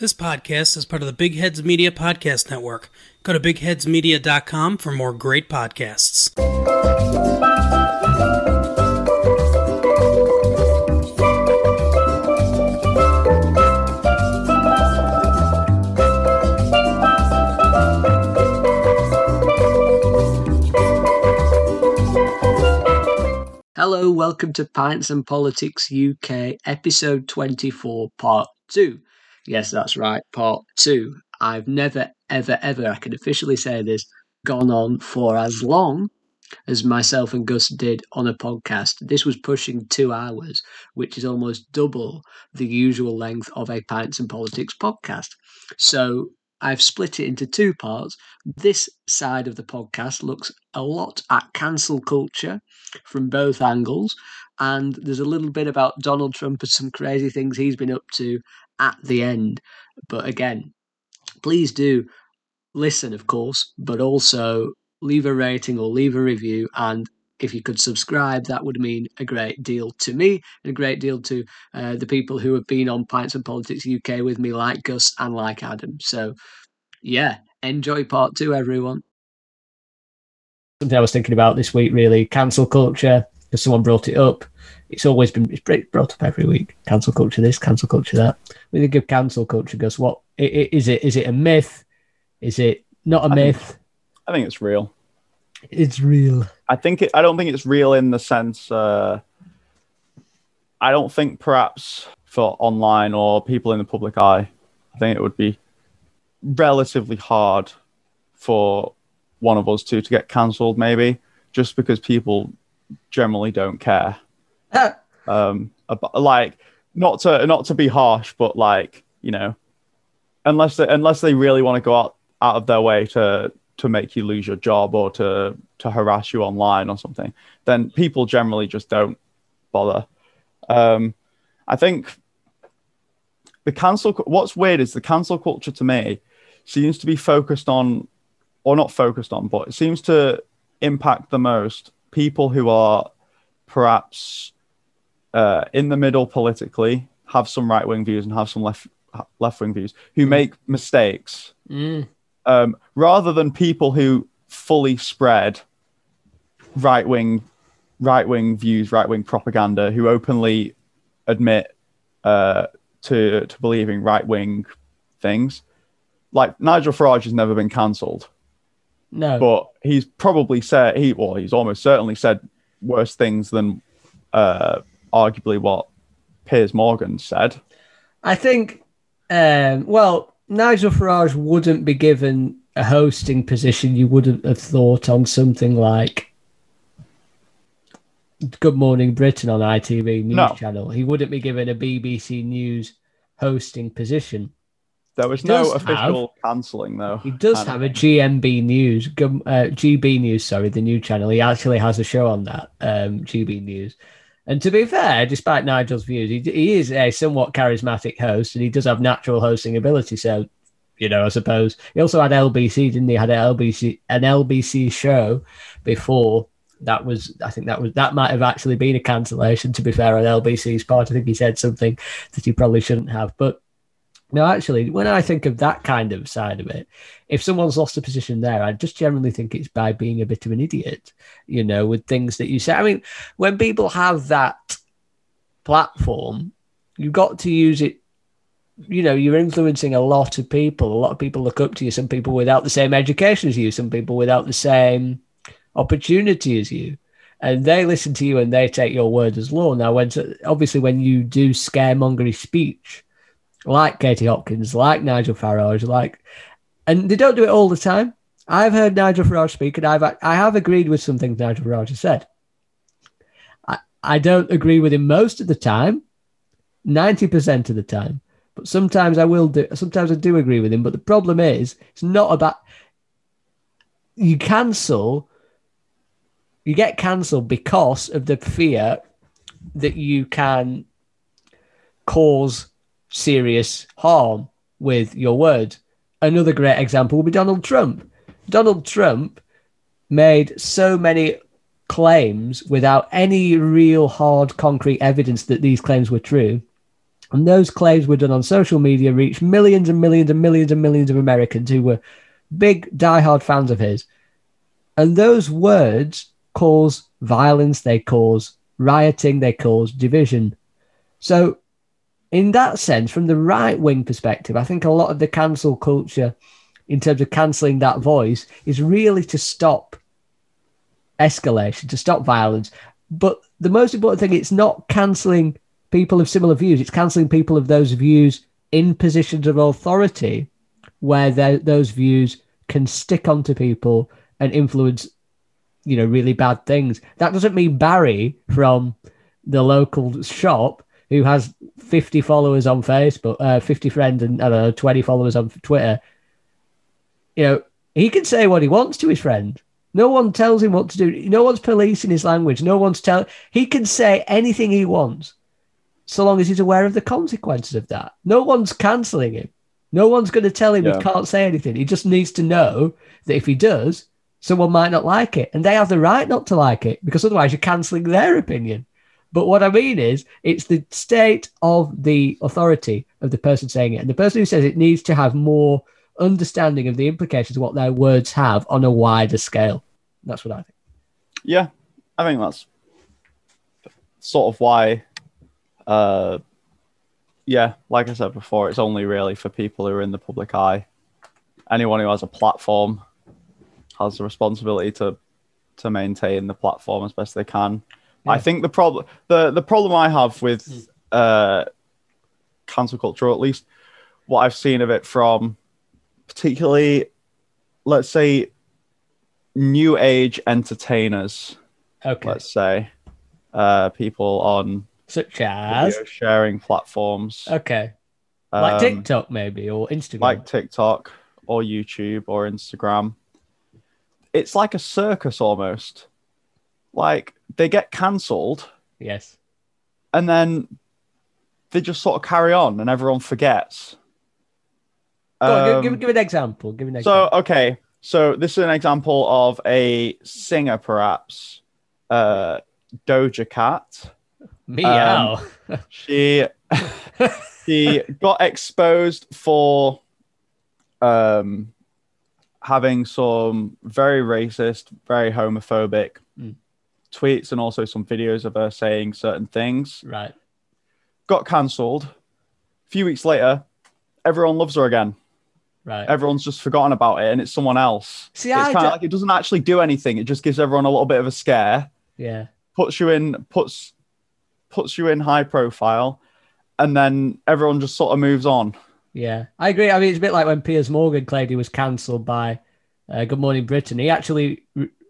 This podcast is part of the Big Heads Media Podcast Network. Go to bigheadsmedia.com for more great podcasts. Hello, welcome to Pints and Politics UK, episode 24, part 2. Yes, that's right, part 2. I've never, ever, ever, I can officially say this, gone on for as long as myself and Gus did on a podcast. This was pushing two hours, which is almost double the usual length of a Pints and Politics podcast. So I've split it into two parts. This side of the podcast looks a lot at cancel culture from both angles, and there's a little bit about Donald Trump and some crazy things he's been up to at the end. But again, please do listen, of course, but also leave a rating or leave a review. And if you could subscribe, that would mean a great deal to me and a great deal to uh, the people who have been on Pints and Politics UK with me, like Gus and like Adam. So, yeah, enjoy part two, everyone. Something I was thinking about this week, really, cancel culture, because someone brought it up. It's always been it's brought up every week. Cancel culture, this, cancel culture, that. We think of cancel culture, Gus. What is it? Is it a myth? Is it not a I myth? Think, I think it's real. It's real. I think it, I don't think it's real in the sense. Uh, I don't think perhaps for online or people in the public eye, I think it would be relatively hard for one of us two to get cancelled, maybe just because people generally don't care. um, like not to not to be harsh, but like you know, unless they, unless they really want to go out out of their way to to make you lose your job or to to harass you online or something, then people generally just don't bother. Um, I think the cancel. What's weird is the cancel culture to me seems to be focused on, or not focused on, but it seems to impact the most people who are perhaps uh, in the middle politically, have some right wing views and have some left left wing views, who make mistakes, Mm. um, rather than people who fully spread right wing right wing views, right wing propaganda, who openly admit uh, to to believing right wing things. Like Nigel Farage has never been cancelled, No. but he's probably said he well he's almost certainly said worse things than uh, arguably what Piers Morgan said. I think, um, well, Nigel Farage wouldn't be given a hosting position you wouldn't have thought on something like Good Morning Britain on ITV News No. Channel. He wouldn't be given a BBC News hosting position. There was He no official cancelling though. He does have a GMB News, uh, GB News, sorry, the new channel. He actually has a show on that, um, GB News. And to be fair, despite Nigel's views, he, he is a somewhat charismatic host and he does have natural hosting ability. So, you know, I suppose he also had LBC, didn't he? Had an LBC, an LBC show before. That was, I think that was, that might have actually been a cancellation, to be fair, on LBC's part. I think he said something that he probably shouldn't have. But no, actually, when I think of that kind of side of it, if someone's lost a position there, I just generally think it's by being a bit of an idiot, you know, with things that you say. I mean, when people have that platform, you've got to use it. You know, you're influencing a lot of people. A lot of people look up to you. Some people without the same education as you, some people without the same opportunity as you. And they listen to you and they take your word as law. Now, when obviously when you do scaremongery speech, like Katie Hopkins, like Nigel Farage, like, and they don't do it all the time. I've heard Nigel Farage speak, and I've I have agreed with some things Nigel Farage has said. I, I don't agree with him most of the time, ninety percent of the time, but sometimes I will do. Sometimes I do agree with him. But the problem is, it's not about you cancel. You get cancelled because of the fear that you can cause serious harm with your words. Another great example would be Donald Trump. Donald Trump made so many claims without any real hard concrete evidence that these claims were true And those claims were done on social media, reached millions and millions and millions and millions of Americans who were big, diehard fans of his. And those words cause violence, they cause rioting, they cause division. So, in that sense, from the right wing perspective, I think a lot of the cancel culture, in terms of cancelling that voice, is really to stop escalation, to stop violence. But the most important thing, it's not cancelling people of similar views, it's cancelling people of those views in positions of authority where those views can stick onto people and influence, you know, really bad things. That doesn't mean Barry from the local shop who has 50 followers on Facebook, uh, 50 friends and I don't know, 20 followers on Twitter. You know, he can say what he wants to his friend. No one tells him what to do. No one's policing his language. No one's telling. He can say anything he wants, so long as he's aware of the consequences of that. No one's cancelling him. No one's going to tell him yeah. he can't say anything. He just needs to know that if he does, someone might not like it, and they have the right not to like it because otherwise you're cancelling their opinion. But what I mean is, it's the state of the authority of the person saying it, and the person who says it needs to have more understanding of the implications of what their words have on a wider scale. That's what I think. Yeah, I think that's sort of why. Uh, yeah, like I said before, it's only really for people who are in the public eye. Anyone who has a platform has the responsibility to to maintain the platform as best they can. Yeah. I think the problem the the problem I have with hmm. uh, cancel culture, or at least what I've seen of it from particularly, let's say, new age entertainers. Okay. Let's say, uh, people on such as sharing platforms. Okay. Like um, TikTok, maybe, or Instagram. Like TikTok or YouTube or Instagram. It's like a circus almost. Like they get cancelled. Yes. And then they just sort of carry on and everyone forgets. Go on, give, give, um, give, an example. Give an example. So, okay. So, this is an example of a singer, perhaps, uh, Doja Cat. Meow. Um, she she got exposed for um, having some very racist, very homophobic. Tweets and also some videos of her saying certain things. Right. Got cancelled. A few weeks later, everyone loves her again. Right. Everyone's just forgotten about it and it's someone else. See, it's kind of like it doesn't actually do anything. It just gives everyone a little bit of a scare. Yeah. Puts you in puts puts you in high profile and then everyone just sort of moves on. Yeah. I agree. I mean it's a bit like when Piers Morgan claimed he was cancelled by uh, Good Morning Britain. He actually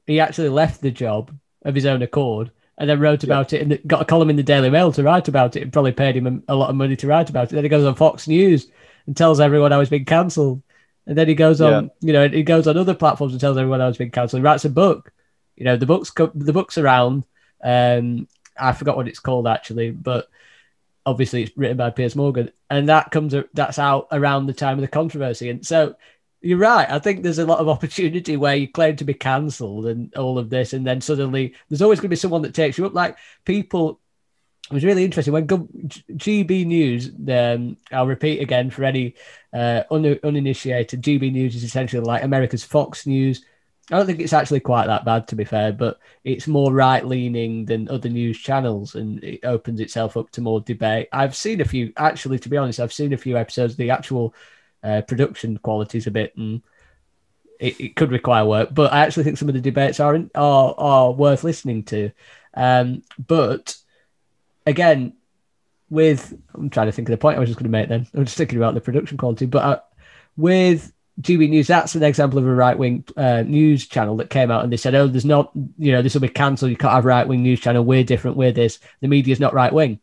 he actually left the job of his own accord and then wrote about yeah. it and got a column in the Daily Mail to write about it and probably paid him a, a lot of money to write about it. Then he goes on Fox News and tells everyone I was being cancelled. And then he goes on, yeah. you know, he goes on other platforms and tells everyone I was being cancelled. He writes a book. You know, the book's the book's around. Um, I forgot what it's called actually, but obviously it's written by Piers Morgan, and that comes that's out around the time of the controversy. And so you're right. I think there's a lot of opportunity where you claim to be cancelled and all of this, and then suddenly there's always going to be someone that takes you up. Like people it was really interesting when GB News. Um, I'll repeat again for any uh, un- uninitiated. GB News is essentially like America's Fox News. I don't think it's actually quite that bad, to be fair, but it's more right leaning than other news channels and it opens itself up to more debate. I've seen a few, actually, to be honest, I've seen a few episodes. Of the actual uh, production qualities a bit, and it, it, could require work, but I actually think some of the debates are, are, are worth listening to. Um, but again, with I'm trying to think of the point I was just going to make. Then I'm just thinking about the production quality, but uh, with GB News, that's an example of a right wing uh, news channel that came out and they said, "Oh, there's not, you know, this will be cancelled. You can't have right wing news channel. We're different. We're this. The media's not right wing.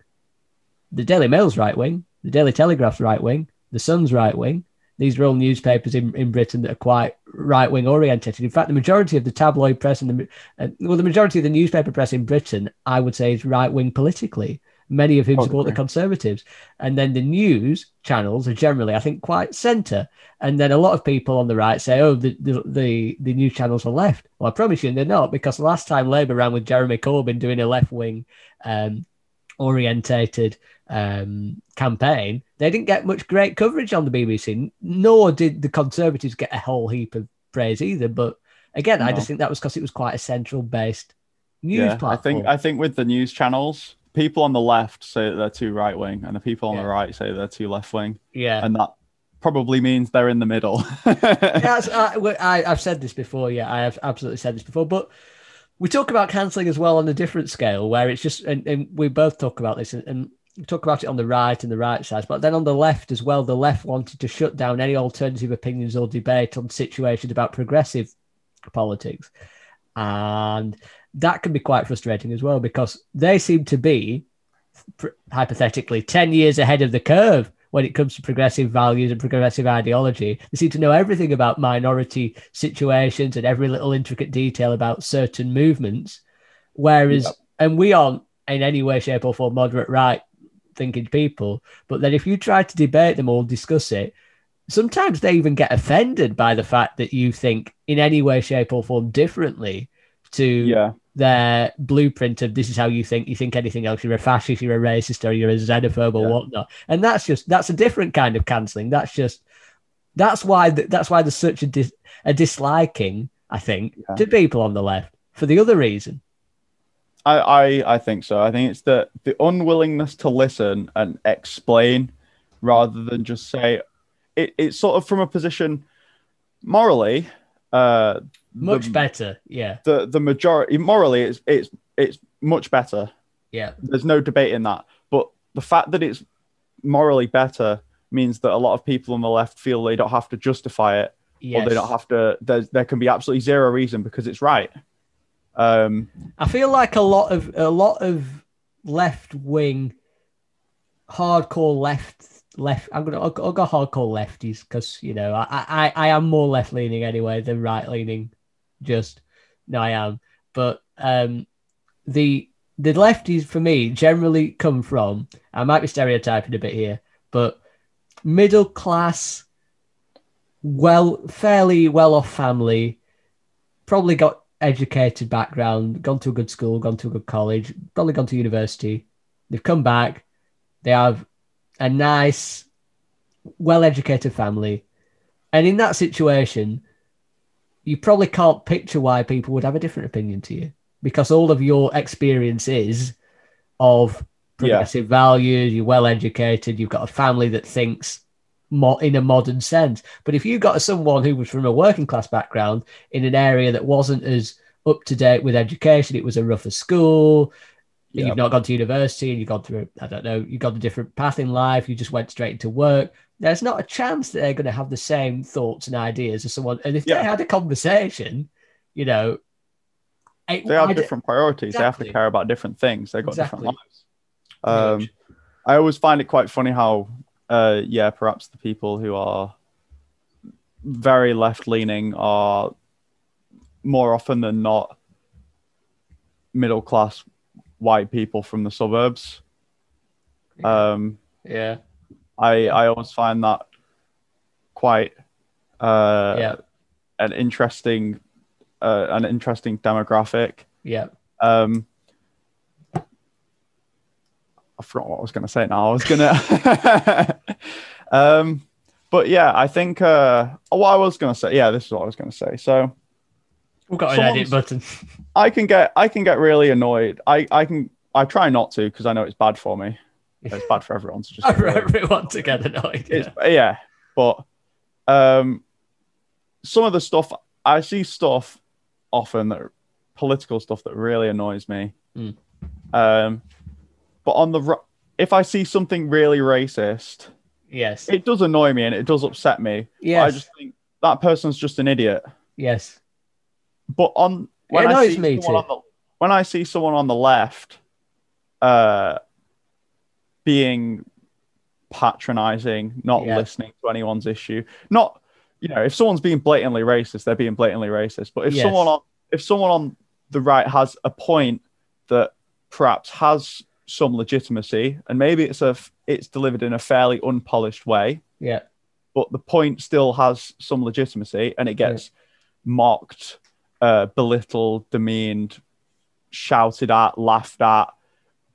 The Daily Mail's right wing. The Daily Telegraph's right wing. The Sun's right wing. These are all newspapers in, in Britain that are quite right wing orientated. In fact, the majority of the tabloid press and the uh, well, the majority of the newspaper press in Britain, I would say, is right wing politically. Many of whom support the Conservatives, and then the news channels are generally, I think, quite centre. And then a lot of people on the right say, "Oh, the the the, the news channels are left." Well, I promise you, they're not because last time Labour ran with Jeremy Corbyn doing a left wing um, orientated um, campaign, they didn't get much great coverage on the BBC, nor did the Conservatives get a whole heap of praise either. But again, I just think that was because it was quite a central based news yeah, platform. I think I think with the news channels, people on the left say that they're too right wing, and the people on Yeah. the right say they're too left wing, yeah. and that probably means they're in the middle. That's, I, I, I've said this before. Yeah, I have absolutely said this before. But we talk about cancelling as well on a different scale, where it's just, and, and we both talk about this, and, and talk about it on the right and the right side, but then on the left as well, the left wanted to shut down any alternative opinions or debate on situations about progressive politics, and that can be quite frustrating as well because they seem to be hypothetically 10 years ahead of the curve when it comes to progressive values and progressive ideology. They seem to know everything about minority situations and every little intricate detail about certain movements. Whereas, Yep. and we aren't in any way, shape, or form moderate right thinking people, but then if you try to debate them or discuss it, sometimes they even get offended by the fact that you think in any way, shape, or form differently to yeah, their blueprint of this is how you think. You think anything else, you're a fascist, you're a racist, or you're a xenophobe or Yeah. whatnot. And that's just that's a different kind of cancelling. That's just that's why th- that's why there's such a dis- a disliking, I think, Yeah. to people on the left for the other reason. I, I I think so. I think it's the the unwillingness to listen and explain rather than just say it. It's sort of from a position morally. Uh, Much the, better, yeah, The the majority morally it's it's it's much better. yeah, There's no debate in that. But the fact that it's morally better means that a lot of people on the left feel they don't have to justify it yes. or they don't have to. There there can be absolutely zero reason because it's right. Um, I feel like a lot of a lot of left wing, hardcore left left. I'm gonna I'll, I'll go hardcore lefties because you know I, I I am more left leaning anyway than right leaning. Just no, I am. But um, the the lefties for me generally come from. I might be stereotyping a bit here, but middle class, well, fairly well off family, probably got educated background, gone to a good school, gone to a good college, probably gone to university. They've come back. They have a nice, well educated family. And in that situation, you probably can't picture why people would have a different opinion to you because all of your experience is of progressive values, you're well educated, you've got a family that thinks more in a modern sense. But if you got someone who was from a working class background in an area that wasn't as up to date with education, it was a rougher school, Yeah. you've not gone to university and you've gone through, I don't know, you've got a different path in life, you just went straight into work. There's not a chance that they're going to have the same thoughts and ideas as someone. And if Yeah. they had a conversation, you know, it- they have different priorities. They have to care about different things. They've got Exactly. different lives. Um, I always find it quite funny how, uh, yeah, perhaps the people who are very left leaning are more often than not middle class white people from the suburbs. Um, yeah, I I always find that quite uh, yeah, an interesting uh, an interesting demographic. yeah. Um, I forgot what I was going to say now. I was going to. um, but yeah, I think uh, what I was going to say. Yeah, this is what I was going to say. So We've got an edit button. I can get I can get really annoyed. I I can I try not to because I know it's bad for me. It's bad for everyone to just. for everyone to get annoyed. Yeah. yeah, but um, some of the stuff I see stuff often that political stuff that really annoys me. Mm. Um, but on the if I see something really racist, Yes. it does annoy me and it does upset me. Yes. I just think that person's just an idiot. yes. But on when I annoys see me someone too. on the, when I see someone on the left, uh, being patronizing, not Yeah. listening to anyone's issue, not you know, if someone's being blatantly racist, they're being blatantly racist. But if Yes. someone on if someone on the right has a point that perhaps has some legitimacy, and maybe it's a it's delivered in a fairly unpolished way, Yeah. but the point still has some legitimacy and it gets mocked, uh, belittled, demeaned, shouted at, laughed at,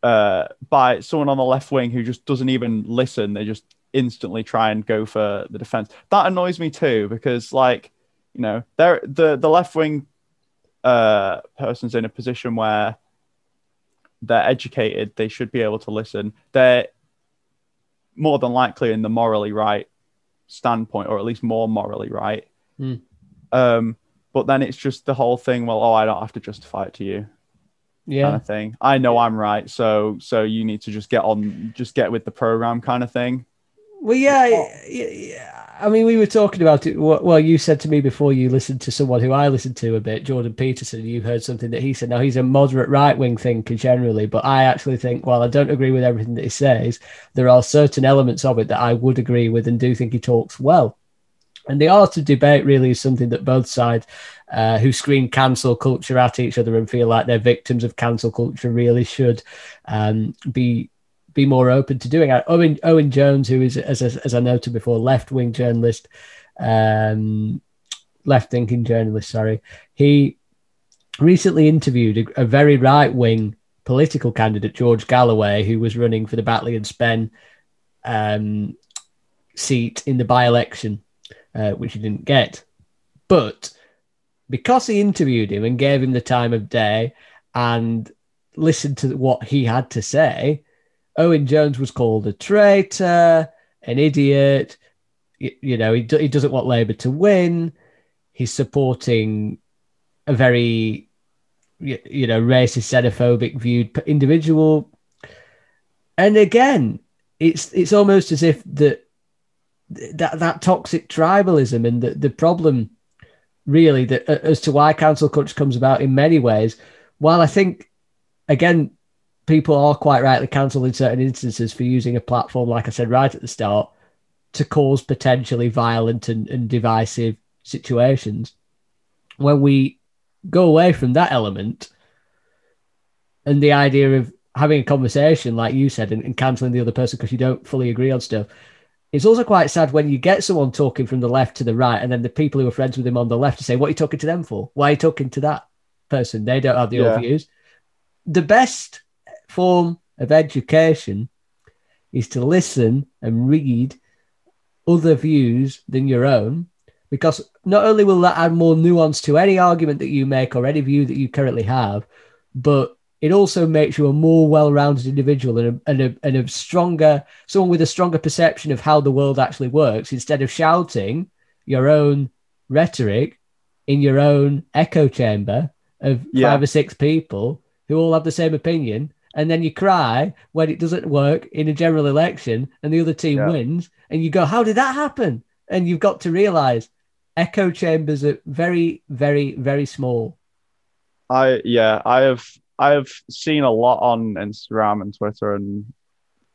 uh, by someone on the left wing who just doesn't even listen. They just instantly try and go for the defense. That annoys me too because, like, you know, they're the the left wing uh, person's in a position where they're educated. They should be able to listen. They're more than likely in the morally right standpoint, or at least more morally right. Mm. Um, but then it's just the whole thing. Well, oh, I don't have to justify it to you Yeah. kind of thing. I know I'm right, so so you need to just get on, just get with the program, kind of thing. Well, yeah, yeah, yeah. I mean, we were talking about it. Well, you said to me before you listened to someone who I listened to a bit, Jordan Peterson. You heard something that he said. Now he's a moderate right wing thinker generally, but I actually think, while I don't agree with everything that he says, there are certain elements of it that I would agree with and do think he talks well. And the art of debate really is something that both sides uh, who scream cancel culture at each other and feel like they're victims of cancel culture really should um, be be more open to doing. Uh, Owen Owen Jones, who is as as I noted before, left wing journalist, um, left thinking journalist. Sorry, he recently interviewed a, a very right wing political candidate, George Galloway, who was running for the Batley and Spen um, seat in the by election, uh, which he didn't get, but because he interviewed him and gave him the time of day and listened to what he had to say, Owen Jones was called a traitor, an idiot. You, you know, he, do, he doesn't want Labour to win. He's supporting a very, you, you know, racist, xenophobic viewed individual. And again, it's it's almost as if that that that toxic tribalism and the, the problem really that as to why cancel culture comes about in many ways. While I think again people are quite rightly cancelled in certain instances for using a platform, like I said right at the start, to cause potentially violent and, and divisive situations. When we go away from that element and the idea of having a conversation, like you said, and, and cancelling the other person because you don't fully agree on stuff, it's also quite sad when you get someone talking from the left to the right, and then the people who are friends with him on the left to say, What are you talking to them for? Why are you talking to that person? They don't have the Yeah. views. The best form of education is to listen and read other views than your own because not only will that add more nuance to any argument that you make or any view that you currently have but it also makes you a more well-rounded individual and a, and a, and a stronger someone with a stronger perception of how the world actually works instead of shouting your own rhetoric in your own echo chamber of Yeah. five or six people who all have the same opinion and then you cry when it doesn't work in a general election and the other team Yeah. wins and you go how did that happen and you've got to realize echo chambers are very very very small I yeah, I have I have seen a lot on Instagram and Twitter and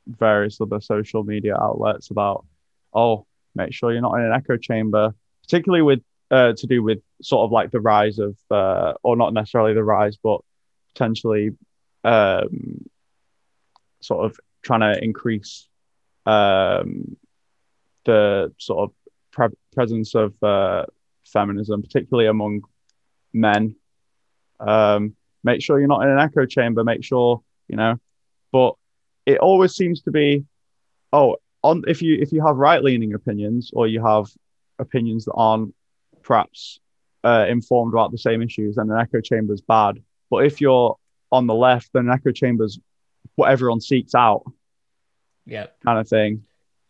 various other social media outlets about oh, make sure you're not in an echo chamber, particularly with uh, to do with sort of like the rise of uh, or not necessarily the rise, but potentially um, sort of trying to increase um, the sort of pre- presence of uh, feminism, particularly among men. Um, make sure you're not in an echo chamber make sure you know but it always seems to be oh on if you if you have right leaning opinions or you have opinions that aren't perhaps uh, informed about the same issues then an echo chamber is bad. But if you're on the left then an echo chamber's what everyone seeks out yeah kind of thing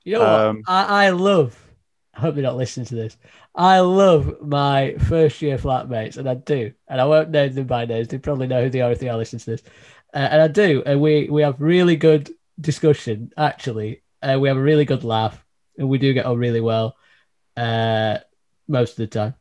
You know what? Um, I, I love. I hope you're not listening to this. I love my first year flatmates, and I do. And I won't name them by names. They probably know who they are if they are listening to this. Uh, and I do. And we we have really good discussion. Actually, uh, we have a really good laugh, and we do get on really well uh, most of the time.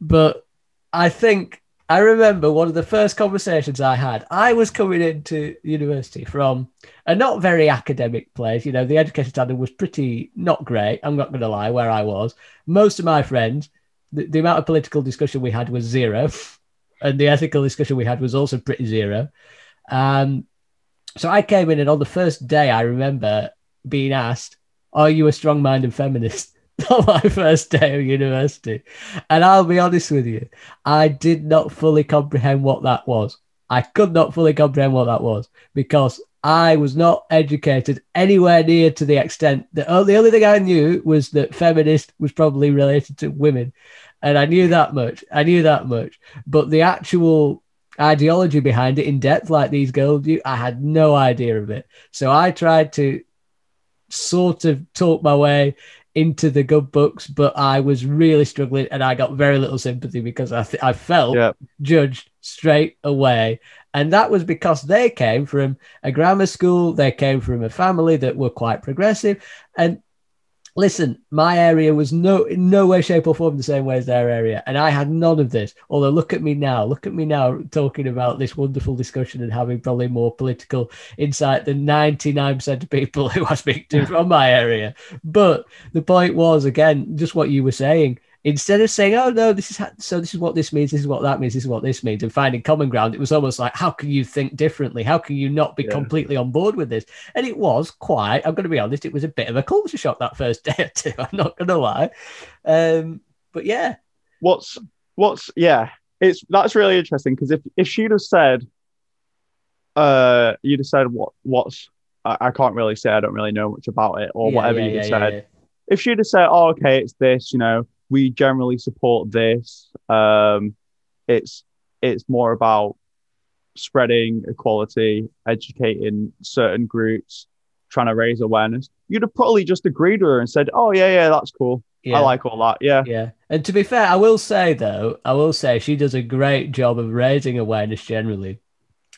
But I think I remember one of the first conversations I had. I was coming into university from a not very academic place. You know, the education standard was pretty not great. I'm not going to lie, where I was. Most of my friends, the, the amount of political discussion we had was zero, and the ethical discussion we had was also pretty zero. Um, so I came in, and on the first day, I remember being asked, "Are you a strong-minded feminist?" on my first day of university, and I'll be honest with you, I did not fully comprehend what that was. I could not fully comprehend what that was because I was not educated anywhere near to the extent that oh, the only thing I knew was that feminist was probably related to women. And I knew that much. I knew that much. But the actual ideology behind it in depth, like these girls do, I had no idea of it. So I tried to sort of talk my way into the good books, but I was really struggling and I got very little sympathy because I, th- I felt Yeah. judged straight away. And that was because they came from a grammar school, they came from a family that were quite progressive. And listen, my area was no in no way, shape, or form the same way as their area. And I had none of this. Although look at me now, look at me now talking about this wonderful discussion and having probably more political insight than 99% of people who I speak to from my area. But the point was again, just what you were saying. Instead of saying, "Oh no, this is so. This is what this means. This is what that means. This is what this means," and finding common ground, it was almost like, "How can you think differently? How can you not be Yeah. completely on board with this?" And it was quite. I'm going to be honest. It was a bit of a culture shock that first day or two. I'm not going to lie. Um, but yeah, what's what's yeah it's that's really interesting because if if she'd have said uh you'd have said what what's I, I can't really say i don't really know much about it or Yeah, whatever yeah, you'd have said if she'd have said oh okay it's this you know we generally support this um it's it's more about spreading equality educating certain groups trying to raise awareness you'd have probably just agreed with her and said oh yeah yeah that's cool yeah. i like all that yeah Yeah. And to be fair, I will say though, I will say she does a great job of raising awareness generally.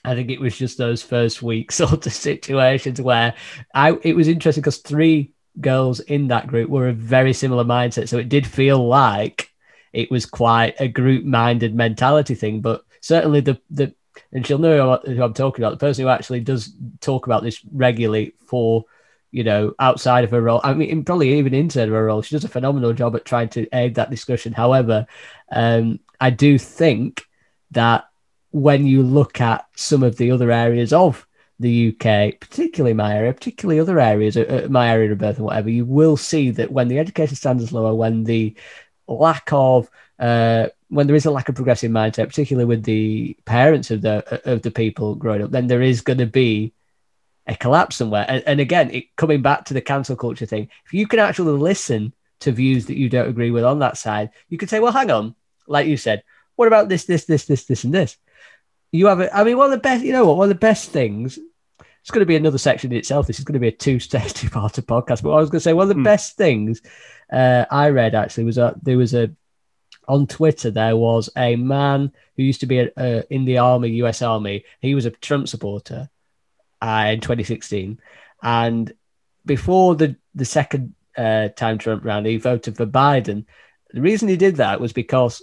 I think it was just those first week sort of situations where I it was interesting because three girls in that group were a very similar mindset. So it did feel like it was quite a group minded mentality thing. But certainly the the and she'll know who I'm talking about, the person who actually does talk about this regularly for you know, outside of her role. I mean, probably even inside of her role, she does a phenomenal job at trying to aid that discussion. However, um, I do think that when you look at some of the other areas of the UK, particularly my area, particularly other areas, uh, uh, my area of birth and whatever, you will see that when the education standards lower, when the lack of uh, when there is a lack of progressive mindset, particularly with the parents of the of the people growing up, then there is going to be a collapse somewhere. And, and again, it, coming back to the cancel culture thing, if you can actually listen to views that you don't agree with on that side, you could say, well, hang on, like you said, what about this, this, this, this, this, and this? You have it. I mean, one of the best, you know what, one of the best things, it's going to be another section in itself. This is going to be a two stage, two part of podcast. But I was going to say, one of the Hmm. best things uh, I read actually was that there was a, on Twitter, there was a man who used to be a, uh, in the army, US Army. He was a Trump supporter uh, in 2016. And before the, the second uh, time Trump ran, he voted for Biden. The reason he did that was because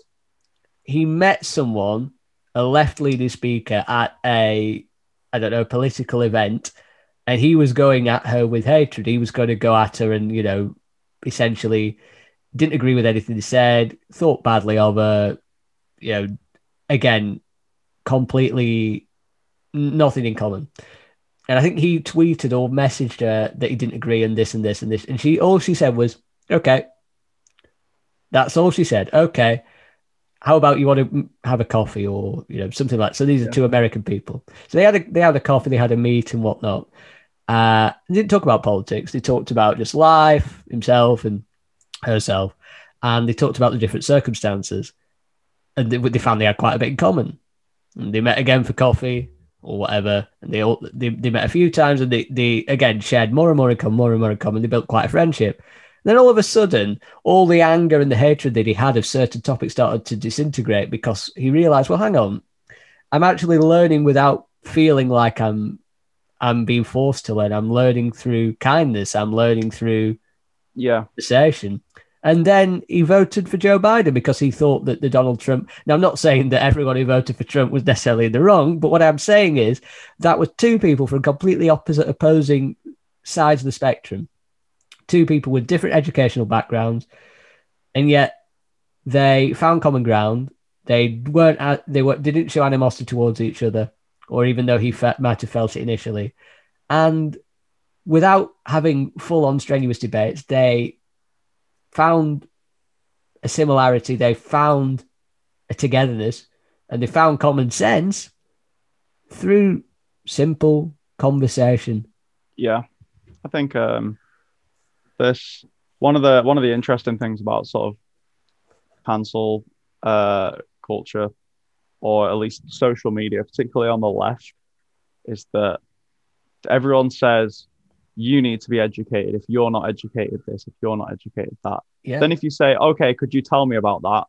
he met someone, a left leaning speaker, at a, I don't know, political event, and he was going at her with hatred. He was going to go at her and, you know, essentially didn't agree with anything he said, thought badly of her, you know, again, completely nothing in common. And I think he tweeted or messaged her that he didn't agree on this and this and this. And she all she said was, Okay. That's all she said. Okay. How about you want to have a coffee or you know something like that? so these are Yeah. two American people. So they had a they had a coffee, they had a meet and whatnot. Uh they didn't talk about politics. They talked about just life, himself and herself, and they talked about the different circumstances. And they, they found they had quite a bit in common. And they met again for coffee or whatever, and they all they, they met a few times, and they they again shared more and more in common, more and more in common. They built quite a friendship. Then all of a sudden, all the anger and the hatred that he had of certain topics started to disintegrate because he realized, well, hang on, I'm actually learning without feeling like I'm I'm being forced to learn. I'm learning through kindness. I'm learning through Yeah. conversation. And then he voted for Joe Biden because he thought that the Donald Trump. Now, I'm not saying that everyone who voted for Trump was necessarily in the wrong, but what I'm saying is that was two people from completely opposite, opposing sides of the spectrum, two people with different educational backgrounds, and yet they found common ground. They weren't. They were. Didn't show animosity towards each other, or even though he fe- might have felt it initially, and without having full-on strenuous debates, they found a similarity, they found a togetherness, and they found common sense through simple conversation. Yeah, I think um, this one of the one of the interesting things about sort of cancel uh, culture, or at least social media, particularly on the left, is that everyone says you need to be educated. If you're not educated, this. If you're not educated, that. Yeah. Then if you say, okay, could you tell me about that,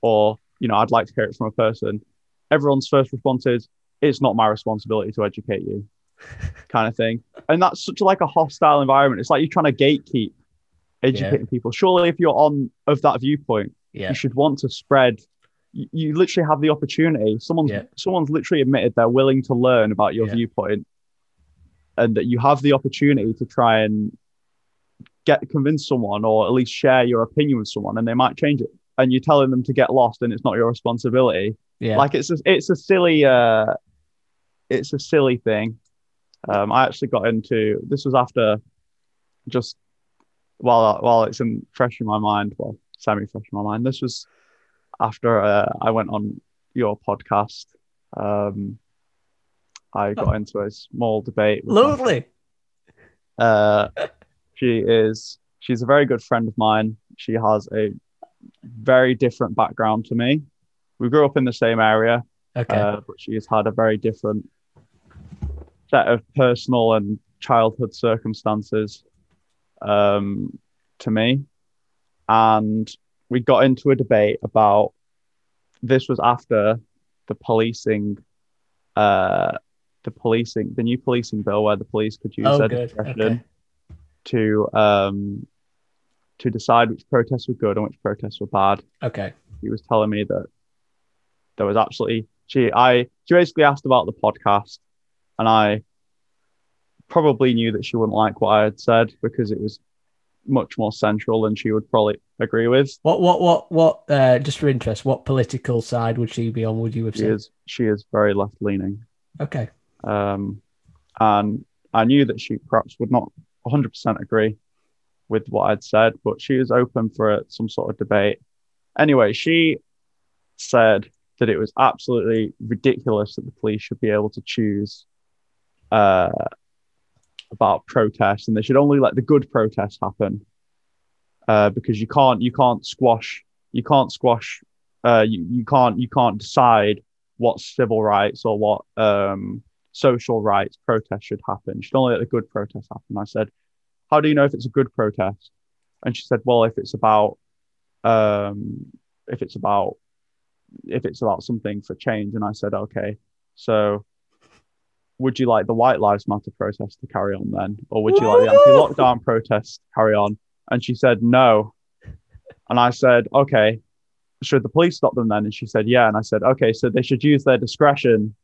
or you know, I'd like to hear it from a person. Everyone's first response is, it's not my responsibility to educate you, kind of thing. And that's such a, like a hostile environment. It's like you're trying to gatekeep educating people. Surely, if you're on of that viewpoint, yeah. you should want to spread. You, you literally have the opportunity. Someone's Yeah. someone's literally admitted they're willing to learn about your Yeah. viewpoint, and that you have the opportunity to try and get convince someone or at least share your opinion with someone, and they might change it. And you're telling them to get lost, and it's not your responsibility. Yeah. Like it's a, it's a silly uh, it's a silly thing. Um, I actually got into this was after just while while it's in fresh in my mind, well, semi fresh in my mind. This was after uh, I went on your podcast. Um, I got Oh. into a small debate. my Lovely. uh, she is she's a very good friend of mine. She has a very different background to me. We grew up in the same area, Okay. uh, but she has had a very different set of personal and childhood circumstances um, to me. And we got into a debate about this was after the policing, uh, the policing, the new policing bill where the police could use oh, their good. discretion Okay. to um, to decide which protests were good and which protests were bad Okay. he was telling me that there was absolutely she I she basically asked about the podcast and I probably knew that she wouldn't like what I had said because it was much more central than she would probably agree with. What? What? What? What? Uh, just for interest, what political side would she be on? Would you have She said? is she is very left leaning. Okay. Um and I knew that she perhaps would not 100% agree with what I'd said, but she was open for some sort of debate. Anyway, she said that it was absolutely ridiculous that the police should be able to choose uh, about protests, and they should only let the good protests happen uh, because you can't you can't squash you can't squash uh, you you can't you can't decide what civil rights or what um, social rights protests should happen. You should only let the good protests happen. I said, how do you know if it's a good protest? And she said, well, if it's about um, if it's about if it's about something for change. And I said, okay, so would you like the White Lives Matter protest to carry on then, or would you like the anti-lockdown protest to carry on? And she said no. And I said, okay, should the police stop them then? And she said, yeah. And I said, okay, so they should use their discretion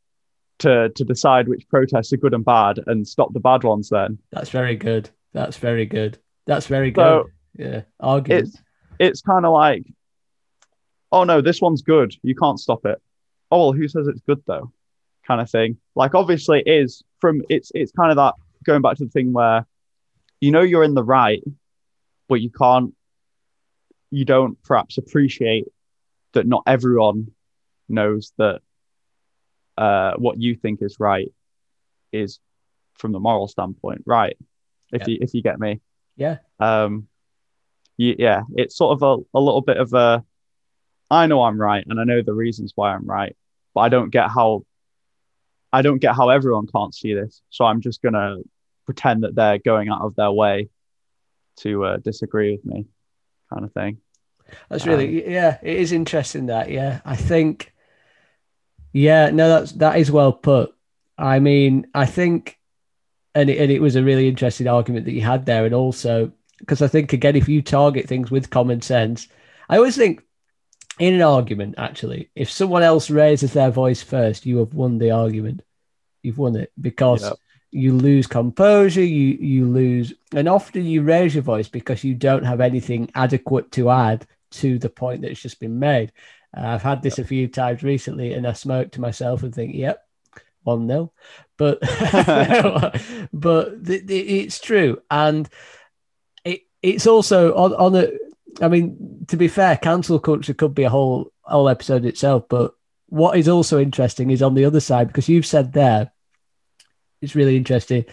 to to decide which protests are good and bad and stop the bad ones then. That's very good. That's very good. That's very good. So yeah. Argument. it's it's kind of like, oh no, this one's good. You can't stop it. Oh well, who says it's good though? Kind of thing. Like obviously it is from it's it's kind of that going back to the thing where you know you're in the right, but you can't you don't perhaps appreciate that not everyone knows that uh, what you think is right is from the moral standpoint right if Yeah. you if you get me yeah. um y- yeah it's sort of a, a little bit of a i know i'm right and i know the reasons why i'm right but i don't get how i don't get how everyone can't see this so i'm just gonna pretend that they're going out of their way to uh, disagree with me kind of thing That's really yeah. It is interesting that yeah. I think yeah. No, that's that is well put. I mean, I think, and it, and it was a really interesting argument that you had there, and also because I think again, if you target things with common sense, I always think in an argument actually, if someone else raises their voice first, you have won the argument. You've won it because Yep. you lose composure. You you lose, and often you raise your voice because you don't have anything adequate to add to the point that's just been made. Uh, I've had this a few times recently, and I smoke to myself and think, "Yep, one nil," but but th- th- it's true, and it it's also on on a. I mean, to be fair, cancel culture could be a whole whole episode itself. But what is also interesting is on the other side because you've said there, it's really interesting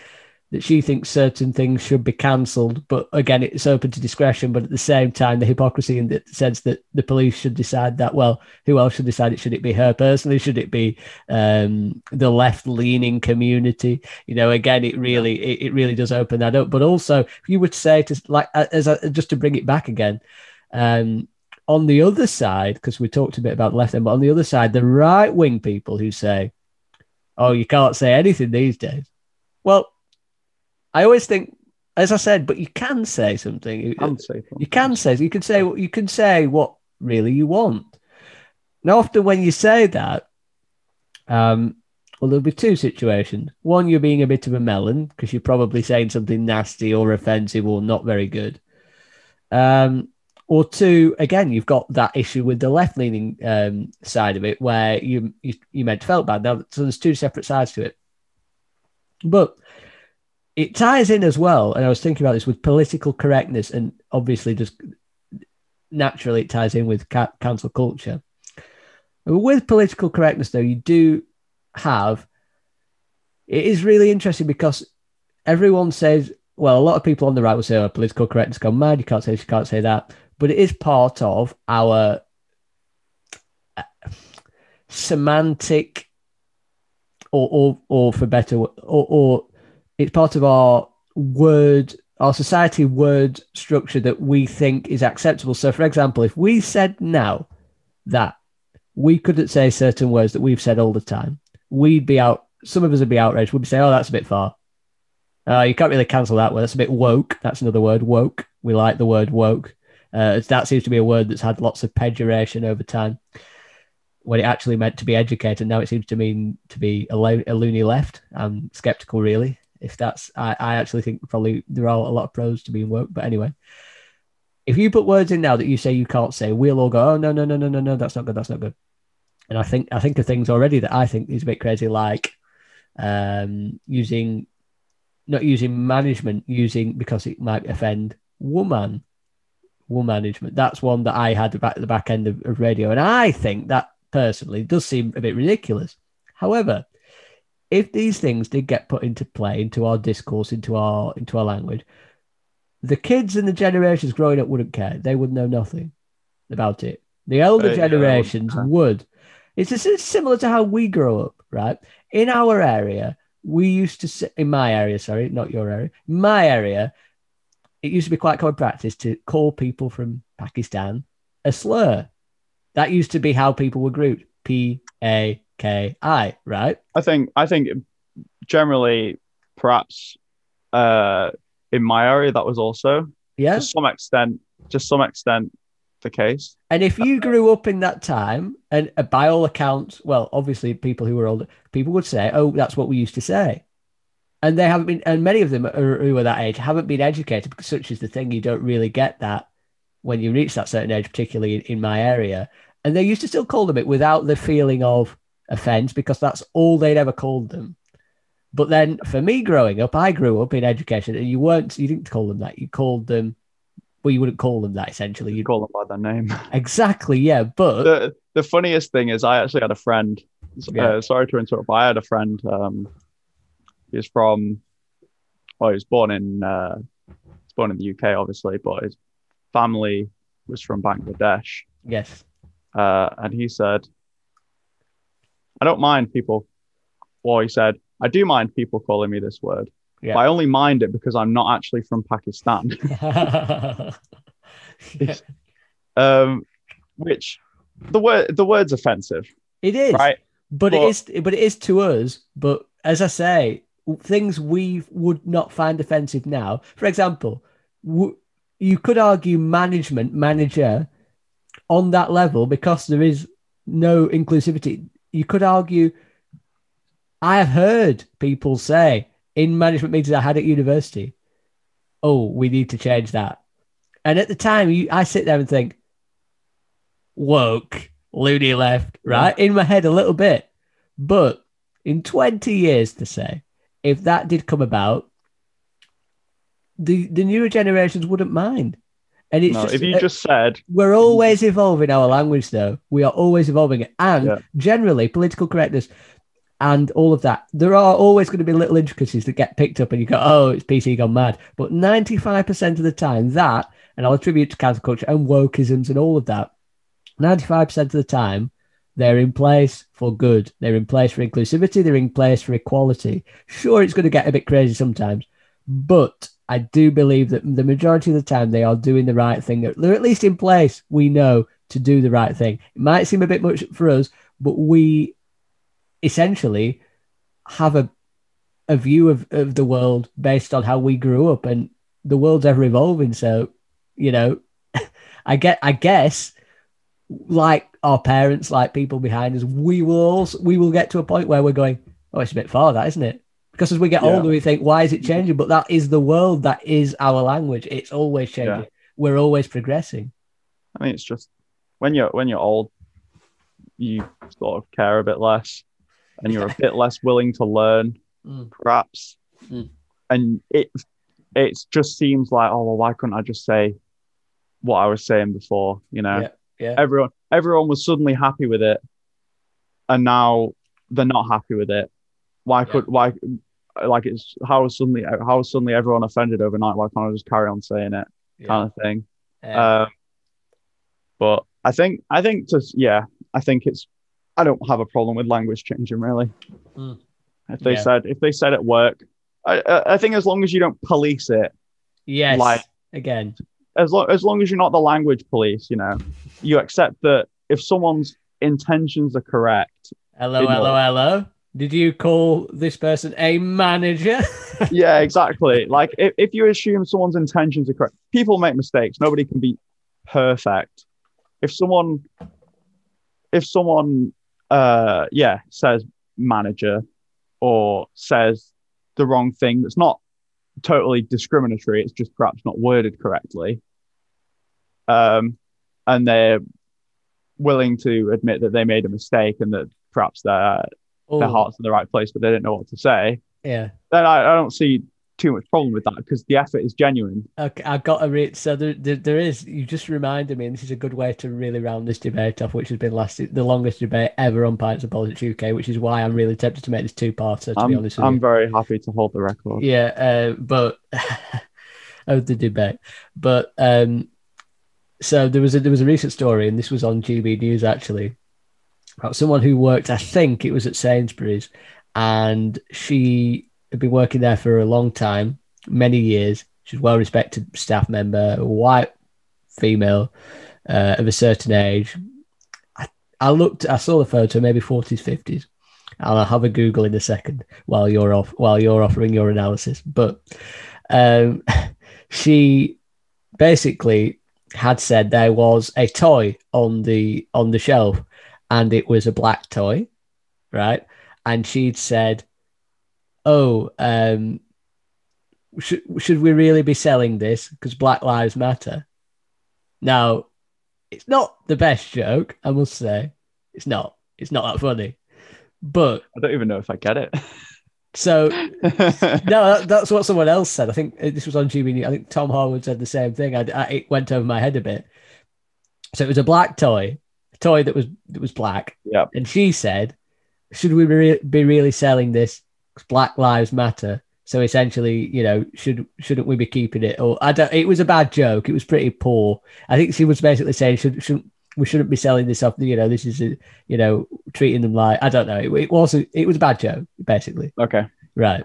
that she thinks certain things should be cancelled, but again, it's open to discretion. But at the same time, the hypocrisy in the sense that the police should decide that. Well, who else should decide it? Should it be her personally? Should it be um, the left-leaning community? You know, again, it really it, it really does open that up. But also, if you would say to like as a, just to bring it back again. Um, on the other side, because we talked a bit about left end, but on the other side, the right wing people who say, "Oh, you can't say anything these days." Well, I always think, as I said, but you can say something. You can say something. You can say you can say you can say what really you want. Now, often when you say that, um, well, there'll be two situations. One, you're being a bit of a melon because you're probably saying something nasty or offensive or not very good. Um, or two, again, you've got that issue with the left leaning um, side of it where you, you you meant felt bad. Now, so there's two separate sides to it. But it ties in as well, and I was thinking about this with political correctness, and obviously, just naturally, it ties in with ca- cancel culture. With political correctness, though, you do have it is really interesting because everyone says, well, a lot of people on the right will say, oh, political correctness gone mad. You can't say this, you can't say that but it is part of our uh, semantic or, or, or for better, or, or it's part of our word, our society word structure that we think is acceptable. So, for example, if we said now that we couldn't say certain words that we've said all the time, we'd be out. Some of us would be outraged. We'd be saying "Oh, that's a bit far." Uh, you can't really cancel that word. That's a bit woke. That's another word, woke. We like the word woke. Uh, that seems to be a word that's had lots of pejoration over time. When it actually meant to be educated, now it seems to mean to be a, lo- a loony left. I'm skeptical, really. If that's, I, I actually think probably there are a lot of pros to being woke. But anyway, if you put words in now that you say you can't say, we'll all go, oh no no no no no no, that's not good, that's not good. And I think I think of things already that I think is a bit crazy, like um, using not using management, using because it might offend woman wool management. That's one that I had at the back end of, of radio. And I think that personally does seem a bit ridiculous. However, if these things did get put into play, into our discourse, into our into our language, the kids and the generations growing up wouldn't care. They would know nothing about it. The elder uh, generations yeah, would. It's, just, similar to how we grow up, right? In our area, we used to say, in my area, sorry, not your area, my area, it used to be quite common practice to call people from Pakistan a slur. That used to be how people were grouped. P A K I, right? I think I think generally perhaps uh in my area that was also yeah to some extent to some extent the case. And if you grew up in that time, and uh, by all accounts, well, obviously people who were older, people would say, "Oh, that's what we used to say." and they haven't been, and many of them are, who are that age haven't been educated because such is the thing. You don't really get that when you reach that certain age, particularly in, in my area. And they used to still call them it without the feeling of offense because that's all they'd ever called them. But then for me growing up, I grew up in education and you weren't, you didn't call them that. You called them, well, you wouldn't call them that essentially. You'd call them by their name. Exactly. Yeah. But the, the funniest thing is, I actually had a friend. Yeah. Uh, sorry to interrupt, but I had a friend um, He's from, well, he was born in, uh, he's born in the UK, obviously, but his family was from Bangladesh. Yes. Uh, and he said, I don't mind people, or he said, I do mind people calling me this word. Yeah. I only mind it because I'm not actually from Pakistan. yeah. um, which the word the word's offensive. It is, right? But, but, it is, but it is to us. But as I say, things we would not find offensive now. For example, w- you could argue management, manager on that level because there is no inclusivity. You could argue, I have heard people say in management meetings I had at university, oh, we need to change that. And at the time, you, I sit there and think, woke, loony left, right? In my head a little bit. But in 20 years to say, if that did come about, the the newer generations wouldn't mind. And it's no, just, if you uh, just said we're always evolving our language, though we are always evolving it, and yeah. generally political correctness. and all of that. There are always going to be little intricacies that get picked up and you go, oh, it's PC gone mad. But 95% of the time, that, and I'll attribute to cancel culture and wokeisms and all of that, 95% of the time, they're in place for good. They're in place for inclusivity. They're in place for equality. Sure, it's going to get a bit crazy sometimes, but I do believe that the majority of the time they are doing the right thing. They're at least in place, we know, to do the right thing. It might seem a bit much for us, but we essentially have a a view of, of the world based on how we grew up and the world's ever evolving. So, you know, I get I guess like our parents, like people behind us, we will also, we will get to a point where we're going, oh, it's a bit far, that isn't it? Because as we get yeah. older, we think, why is it changing? But that is the world. That is our language. It's always changing. Yeah. We're always progressing. I mean, it's just when you're when you're old, you sort of care a bit less, and you're a bit less willing to learn, mm. perhaps. Mm. And it it just seems like, oh well, why couldn't I just say what I was saying before? You know, yeah. Yeah. Everyone everyone was suddenly happy with it, and now they're not happy with it. Why yeah. could why like it's how suddenly how suddenly everyone offended overnight? Why can't I just carry on saying it? Yeah. Kind of thing. Yeah. Um, but I think I think to yeah I think it's I don't have a problem with language changing really. Mm. If they yeah. said if they said at work, I I think as long as you don't police it. Yes. Like again, as long as long as you're not the language police, you know, you accept that if someone's intentions are correct. Hello, hello, hello. Did you call this person a manager? yeah, exactly. Like if, if you assume someone's intentions are correct, people make mistakes. Nobody can be perfect. If someone if someone uh yeah says manager or says the wrong thing that's not totally discriminatory. It's just perhaps not worded correctly. Um, and they're willing to admit that they made a mistake and that perhaps their Ooh. their heart's in the right place, but they didn't know what to say. Yeah. Then I, I don't see too much problem with that because the effort is genuine. Okay, I've got a read. So there, there, there is. You just reminded me, and this is a good way to really round this debate off, which has been last the longest debate ever on Pints of Politics UK, which is why I'm really tempted to make this two parter. To I'm, be honest, I'm you. very happy to hold the record. Yeah, uh, but of the debate, but um, so there was a there was a recent story, and this was on GB News actually, about someone who worked. I think it was at Sainsbury's, and she had been working there for a long time, many years. She's well respected staff member, white female uh, of a certain age. I, I looked, I saw the photo, maybe 40s, 50s. I'll have a Google in a second while you're off while you're offering your analysis. But um, she basically had said there was a toy on the on the shelf, and it was a black toy, right? And she'd said oh, um, should should we really be selling this because Black Lives Matter? Now, it's not the best joke, I must say. It's not. It's not that funny. But I don't even know if I get it. So no, that, that's what someone else said. I think uh, this was on GB. I think Tom Harwood said the same thing. I, I, it went over my head a bit. So it was a black toy, toy that was that was black. Yeah. And she said, "Should we be, be really selling this Black Lives Matter. So essentially, you know, should shouldn't we be keeping it? Or I don't. It was a bad joke. It was pretty poor. I think she was basically saying should should we shouldn't be selling this off. You know, this is a, you know treating them like I don't know. It, it was a, it was a bad joke basically. Okay, right.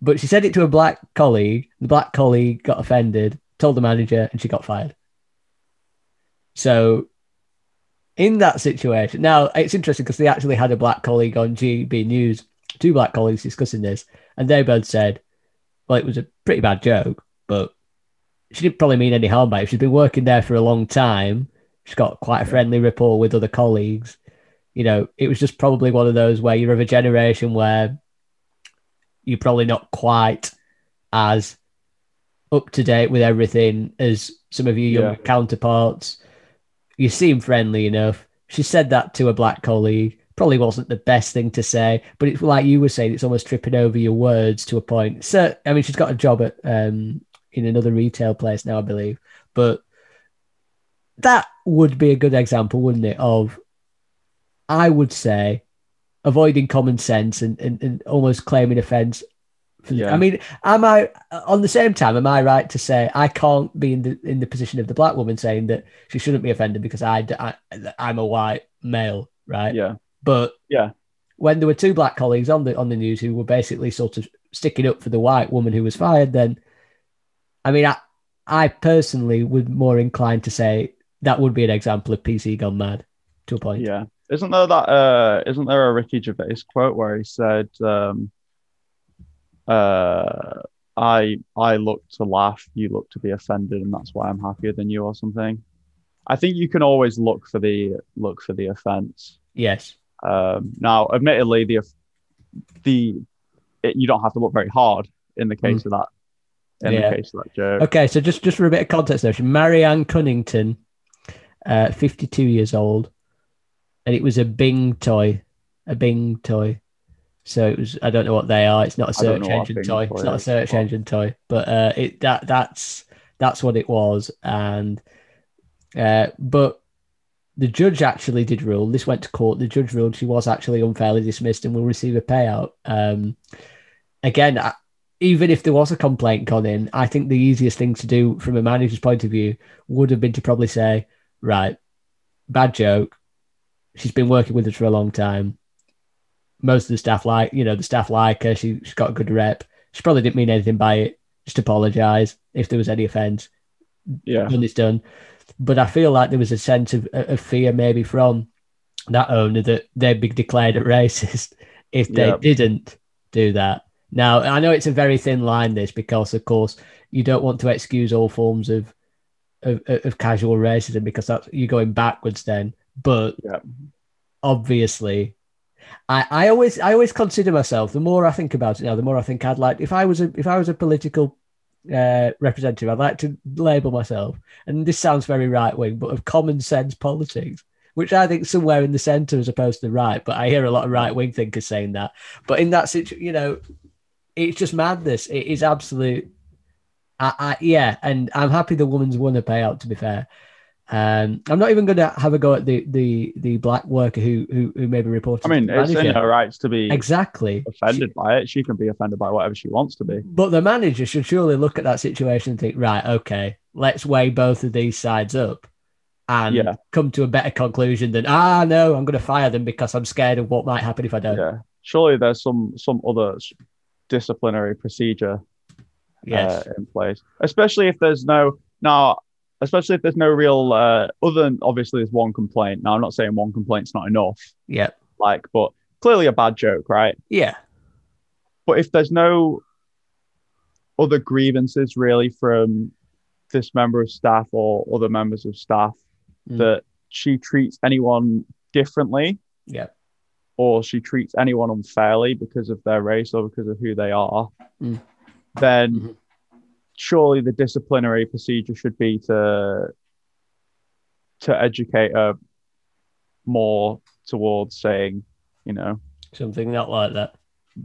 But she said it to a black colleague. The black colleague got offended, told the manager, and she got fired. So in that situation, now it's interesting because they actually had a black colleague on GB News two black colleagues discussing this, and they both said, well, it was a pretty bad joke, but she didn't probably mean any harm by it. She's been working there for a long time. She's got quite a friendly rapport with other colleagues. You know, it was just probably one of those where you're of a generation where you're probably not quite as up to date with everything as some of your younger yeah. counterparts. You seem friendly enough. She said that to a black colleague probably wasn't the best thing to say, but it's like you were saying, it's almost tripping over your words to a point. So, I mean, she's got a job at um, in another retail place now, I believe, but that would be a good example, wouldn't it? Of, I would say, avoiding common sense and, and, and almost claiming offence. Yeah. I mean, am I on the same time? Am I right to say I can't be in the in the position of the black woman saying that she shouldn't be offended because I, I I'm a white male, right? Yeah. But Yeah. when there were two black colleagues on the on the news who were basically sort of sticking up for the white woman who was fired, then I mean, I I personally would more inclined to say that would be an example of PC gone mad to a point. Yeah. Isn't there that uh isn't there a Ricky Gervais quote where he said um uh I I look to laugh, you look to be offended, and that's why I'm happier than you or something. I think you can always look for the look for the offense. Yes. Um now admittedly the the it, you don't have to look very hard in the case of that in Yeah. the case of that joke. Okay, so just just for a bit of context, though, Marianne Cunnington, uh, fifty-two years old, and it was a Bing toy, a Bing toy. So it was. I don't know what they are. It's not a search engine toy. It's not a search engine toy. But uh, it that that's that's what it was, and uh, but the judge actually did rule. This went to court. The judge ruled she was actually unfairly dismissed and will receive a payout. Um, again, I, even if there was a complaint gone in, I think the easiest thing to do from a manager's point of view would have been to probably say, right, bad joke. She's been working with us for a long time. Most of the staff like, you know, the staff like her. She, she's got a good rep. She probably didn't mean anything by it. Just apologise if there was any offence Yeah. done is done. But I feel like there was a sense of, of fear maybe from that owner that they'd be declared a racist if they Yeah. didn't do that. Now I know it's a very thin line this because of course you don't want to excuse all forms of of, of casual racism because that's you're going backwards then. But Yeah. obviously I, I always I always consider myself the more I think about it now, the more I think I'd like if I was a if I was a political uh, representative, I'd like to label myself, and this sounds very right wing, but of common sense politics, which I think somewhere in the centre as opposed to the right. But I hear a lot of right wing thinkers saying that. But in that situation, you know, it's just madness. It is absolute. I, I, yeah, and I'm happy the woman's won a payout. To be fair, um, I'm not even going to have a go at the the the black worker who who, who maybe reported. I mean, it's in her rights to be exactly offended by it. She can be offended by whatever she wants to be. But the manager should surely look at that situation and think, right, okay, let's weigh both of these sides up and Yeah. come to a better conclusion than, ah, no, I'm going to fire them because I'm scared of what might happen if I don't. Yeah. Surely there's some some other disciplinary procedure Yes. uh, in place, especially if there's no now, especially if there's no real uh, other than obviously there's one complaint. Now I'm not saying one complaint's not enough, yeah. like, but clearly a bad joke, right? Yeah. But if there's no other grievances really from this member of staff or other members of staff Mm. that she treats anyone differently Yeah. or she treats anyone unfairly because of their race or because of who they are, Mm. then Mhm. Surely the disciplinary procedure should be to to educate her more towards saying, you know, Something not like that.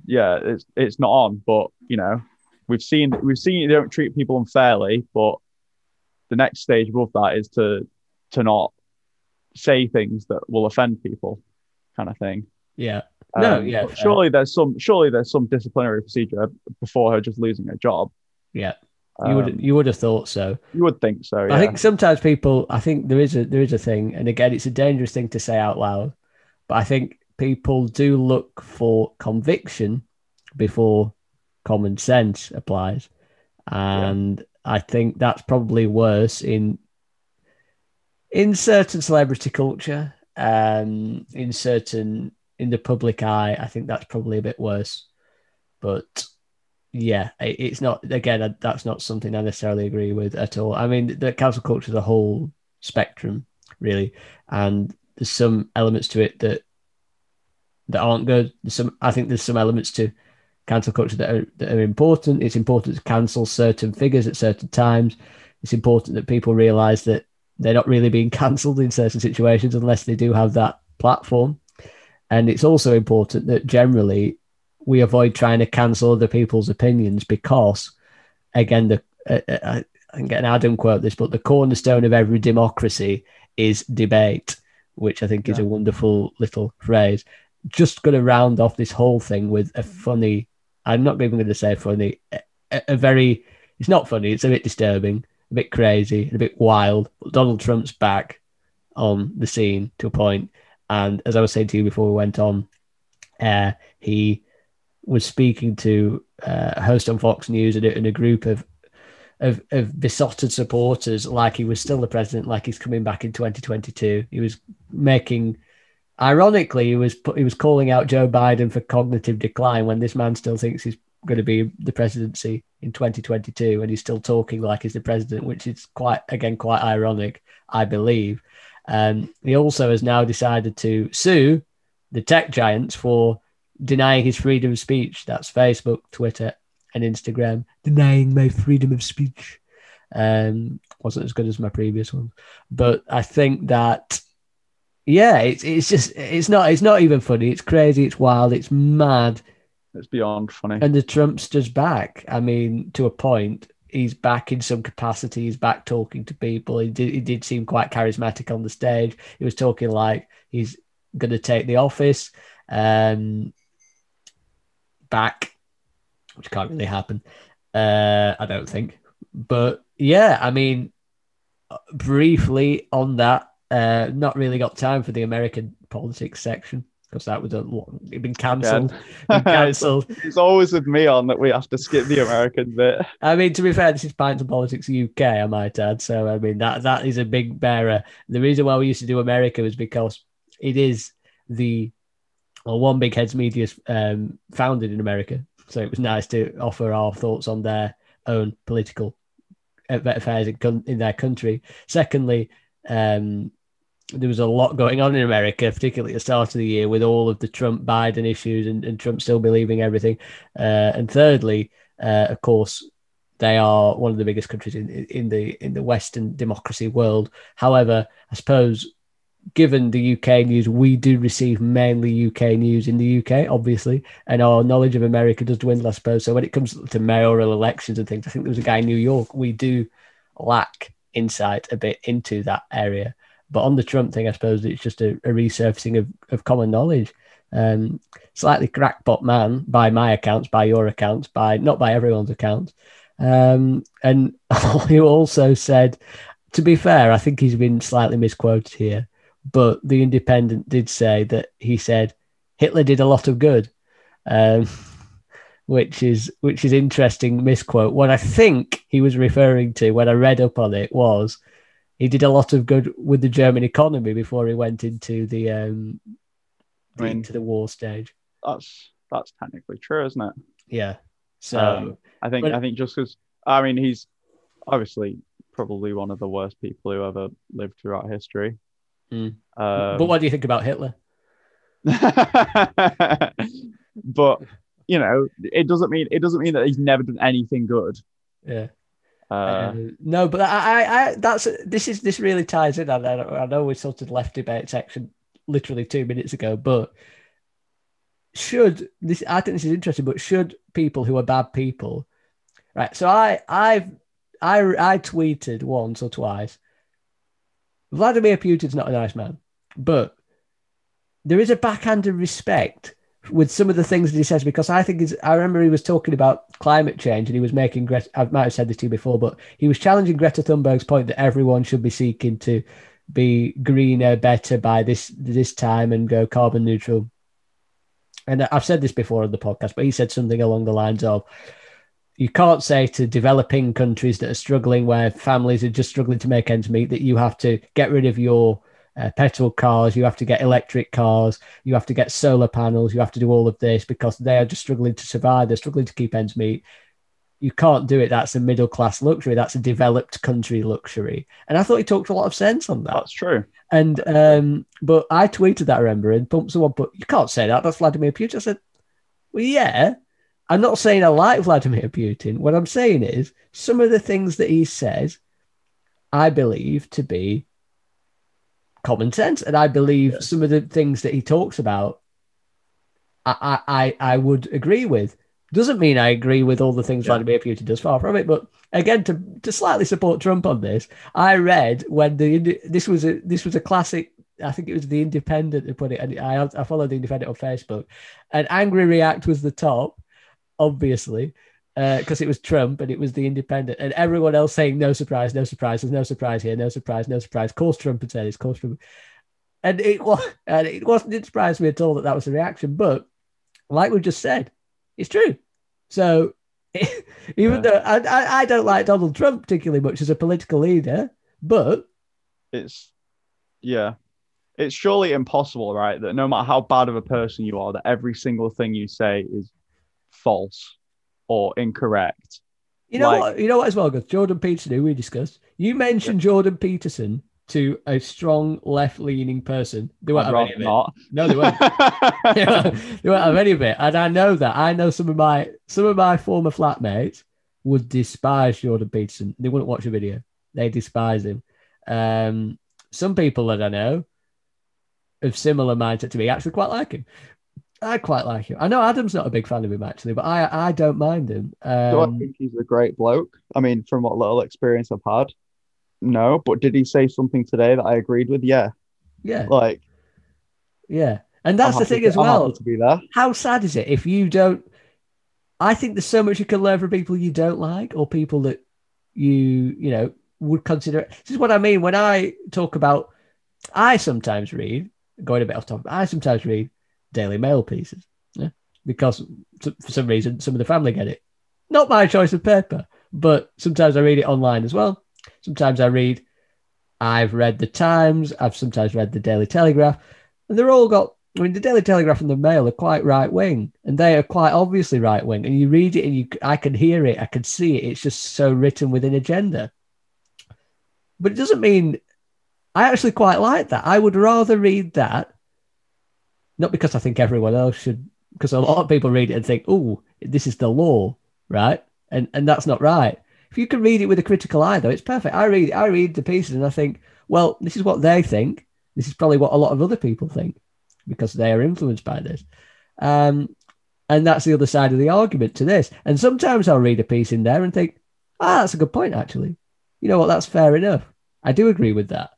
yeah, it's it's not on, but you know, we've seen we've seen you don't treat people unfairly, but the next stage above that is to to not say things that will offend people, kind of thing. Yeah. No, Um, yeah, surely there's some surely there's some disciplinary procedure before her just losing her job. Yeah. You Um, would you would have thought so. you would think so. Yeah. I think sometimes people I think there is a there is a thing, and again it's a dangerous thing to say out loud, but I think people do look for conviction before common sense applies. And I think that's probably worse in in certain celebrity culture, um, in certain in the public eye, I think that's probably a bit worse. But yeah, it's not again. That's not something I necessarily agree with at all. I mean, the cancel culture is a whole spectrum, really, and there's some elements to it that that aren't good. There's some, I think, there's some elements to cancel culture that are that are important. It's important to cancel certain figures at certain times. It's important that people realise that they're not really being cancelled in certain situations unless they do have that platform. And it's also important that generally we avoid trying to cancel other people's opinions because, again, the uh, uh, I can get an Adam quote this, but the cornerstone of every democracy is debate, which I think is a wonderful little phrase. just going to round off this whole thing with a funny. I'm not even going to say funny. A, a very. It's not funny. It's a bit disturbing, a bit crazy, a bit wild. But Donald Trump's back on the scene to a point, and as I was saying to you before we went on, uh, he was speaking to uh, a host on Fox News and a, and a group of of, of besotted supporters like he was still the president, like he's coming back in 2022. He was making, ironically, he was he was calling out Joe Biden for cognitive decline when this man still thinks he's going to be the presidency in 2022, and he's still talking like he's the president, which is quite again quite ironic, I believe. Um, he also has now decided to sue the tech giants for denying his freedom of speech. That's Facebook, Twitter, and Instagram. Denying my freedom of speech. Um, wasn't as good as my previous one, but I think that yeah, it's it's just it's not it's not even funny. It's crazy. It's wild. It's mad. It's beyond funny. And the Trumpster's back. I mean, to a point, he's back in some capacity. He's back talking to people. He did, he did seem quite charismatic on the stage. He was talking like he's going to take the office um, back, which can't really happen. Uh, I don't think. But yeah, I mean, briefly on that, uh, not really got time for the American politics section because that was a it'd been cancelled. cancelled. it's always with me on that we have to skip the American bit. I mean, to be fair, this is Pints and Politics UK, I might add. So I mean that that is a big bearer. The reason why we used to do America was because it is the one big heads media um, founded in America, so it was nice to offer our thoughts on their own political affairs in, in their country. Secondly, um, there was a lot going on in America, particularly at the start of the year, with all of the Trump Biden issues and, and Trump still believing everything. Uh, and thirdly, uh, of course, they are one of the biggest countries in in the in the Western democracy world. However, I suppose given the UK news, we do receive mainly UK news in the UK, obviously, and our knowledge of America does dwindle, I suppose. So when it comes to mayoral elections and things, I think there was a guy in New York. We do lack insight a bit into that area. But on the Trump thing, I suppose it's just a, a resurfacing of, of common knowledge. Um, slightly crackpot man by my accounts, by your accounts, by not by everyone's accounts. Um, and you also said, to be fair, I think he's been slightly misquoted here, but the Independent did say that he said Hitler did a lot of good, um, which is which is interesting misquote. What I think he was referring to when I read up on it was he did a lot of good with the German economy before he went into the um I mean, into the war stage. That's that's technically true, isn't it? Yeah. So Um, I think but- I think just because I mean he's obviously probably one of the worst people who ever lived throughout history. Mm. Um, but what do you think about Hitler? but you know, it doesn't mean it doesn't mean that he's never done anything good. Yeah. Uh, Uh, no, but I, I, I, that's this is this really ties in. I, I know we sort of left debate section literally two minutes ago, but should this? I think this is interesting. But should people who are bad people, right? So I, I've, I, I tweeted once or twice. Vladimir Putin's not a nice man, but there is a backhanded respect with some of the things that he says because I think I remember he was talking about climate change and he was making Greta I might have said this to you before, but he was challenging Greta Thunberg's point that everyone should be seeking to be greener, better by this this time and go carbon neutral. And I've said this before on the podcast, but he said something along the lines of you can't say to developing countries that are struggling where families are just struggling to make ends meet that you have to get rid of your uh, petrol cars, you have to get electric cars, you have to get solar panels, you have to do all of this because they are just struggling to survive. They're struggling to keep ends meet. You can't do it. That's a middle class luxury. That's a developed country luxury. And I thought he talked a lot of sense on that. that's true. And um, but I tweeted that, I remember, and pumped someone, but you can't say that. That's Vladimir Putin. I said, well, yeah. I'm not saying I like Vladimir Putin. What I'm saying is some of the things that he says, I believe to be common sense, and I believe some of the things that he talks about, I I I, would agree with. Doesn't mean I agree with all the things Yeah. Vladimir Putin does. Far from it. But again, to to slightly support Trump on this, I read when the this was a this was a classic I think it was the Independent who put it, and I I followed the Independent on Facebook, and Angry React was the top, obviously, uh, because it was Trump and it was the Independent, and everyone else saying no surprise, no surprise, there's no surprise here, no surprise, no surprise. Of course, Trump had said of course, Trump. And it was, and it wasn't it surprised me at all that that was the reaction. But like we just said, it's true. So even Yeah. though I, I don't like Donald Trump particularly much as a political leader, but it's yeah it's surely impossible right that no matter how bad of a person you are that every single thing you say is false or incorrect you know Like- what? You know what as well, Gus? Jordan Peterson, who we discussed. You mentioned Jordan Peterson to a strong left-leaning person. They won't I'd have any of it. not No, they won't. they won't they won't have any of it. And I know that. I know some of my some of my former flatmates would despise Jordan Peterson. They wouldn't watch a video. They despise him. Um, some people that I know of similar mindset to me actually quite like him. I quite like him. I know Adam's not a big fan of him actually, but I I don't mind him. do I Um, think he's a great bloke i mean from what little experience i've had no but did he say something today that i agreed with yeah yeah, like yeah. And that's I'm the thing to- as well. to be there how sad is it if you don't i think there's so much you can learn from people you don't like or people that you you know would consider this is what i mean when i talk about i sometimes read going a bit off topic i sometimes read daily mail pieces yeah? because for some reason some of the family get it not my choice of paper but sometimes i read it online as well sometimes i read i've read the times i've sometimes read the daily telegraph and they're all got I mean, the Daily Telegraph and the Mail are quite right wing, and they are quite obviously right wing. And you read it, and you, I can hear it, I can see it. It's just so written with an agenda. But it doesn't mean I actually quite like that. I would rather read that, not because I think everyone else should, because a lot of people read it and think, "Oh, this is the law," right? And and that's not right. If you can read it with a critical eye, though, it's perfect. I read I read the pieces and I think, well, this is what they think. This is probably what a lot of other people think because they are influenced by this. Um, and that's the other side of the argument to this. And sometimes I'll read a piece in there and think, ah, that's a good point, actually. You know what? That's fair enough. I do agree with that.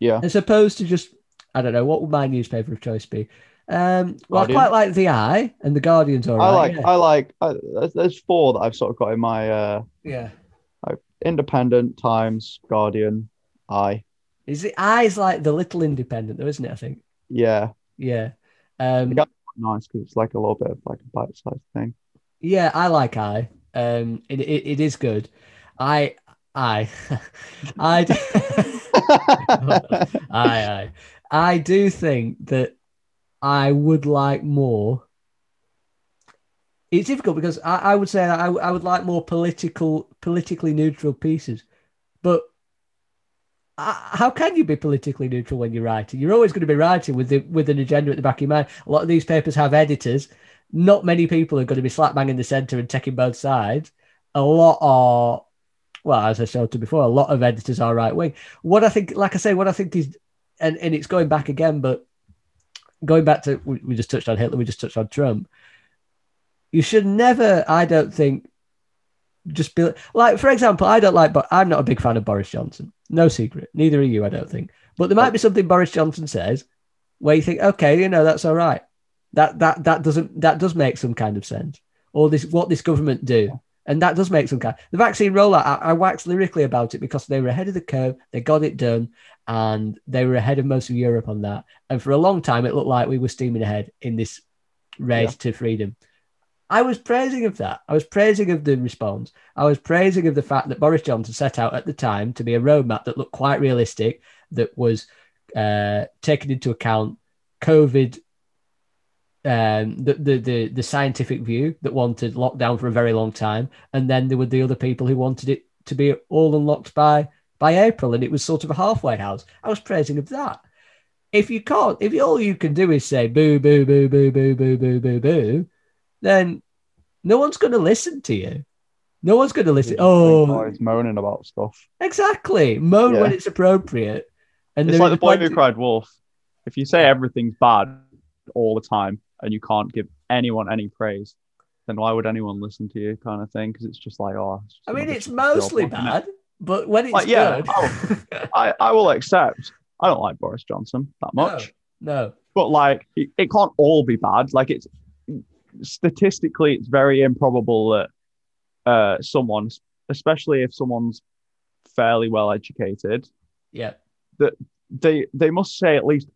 yeah As opposed to just, I don't know, what would my newspaper of choice be? Um, well, Guardian. I quite like The Eye and The Guardian's all i like yeah. i like I, there's, there's four that i've sort of got in my uh yeah. independent times guardian i Is the Eye's like the little independent, though, isn't it? I think. yeah Yeah. Um, nice because it's like a little bit of like a bite-sized thing Yeah, I like I. Um, it, it, it is good. I I I I I I do think that I would like more. It's difficult because I, I would say that I, I would like more political, politically neutral pieces, but how can you be politically neutral when you're writing? You're always going to be writing with the, with an agenda at the back of your mind. A lot of these papers have editors. Not many people are going to be slap bang in the center and taking both sides. A lot are, well, as I showed you before, a lot of editors are right wing. What I think, like I say, what I think is, and, and it's going back again, but going back to, we, we just touched on Hitler, we just touched on Trump. You should never, I don't think, just be like, for example, I don't like, but I'm not a big fan of Boris Johnson. No secret. Neither are you, I don't think. But there might be something Boris Johnson says where you think, okay, you know, that's all right. That that that doesn't that does make some kind of sense. Or this what this government do. And that does make some kind. The vaccine rollout, I, I waxed lyrically about it because they were ahead of the curve. They got it done, and they were ahead of most of Europe on that. And for a long time, it looked like we were steaming ahead in this race to freedom. I was praising of that. I was praising of the response. I was praising of the fact that Boris Johnson set out at the time to be a roadmap that looked quite realistic, that was uh, taking into account COVID, um, the, the the the scientific view that wanted lockdown for a very long time, and then there were the other people who wanted it to be all unlocked by by April, and it was sort of a halfway house. I was praising of that. If you can't, if all you can do is say boo boo boo boo boo boo boo boo boo, then no one's going to listen to you. No one's going to listen. Oh, it's moaning about stuff. exactly. Moan Yeah. when it's appropriate. And It's like the boy plenty- who cried wolf. If you say everything's bad all the time and you can't give anyone any praise, then why would anyone listen to you? Kind of thing. Because it's just like, oh. just I mean, it's mostly it? bad, but when it's Like, yeah, good, I, I will accept I don't like Boris Johnson that much, No. but like it, it can't all be bad. Like it's statistically, it's very improbable that uh, someone, especially if someone's fairly well educated, Yeah. That they they must say at least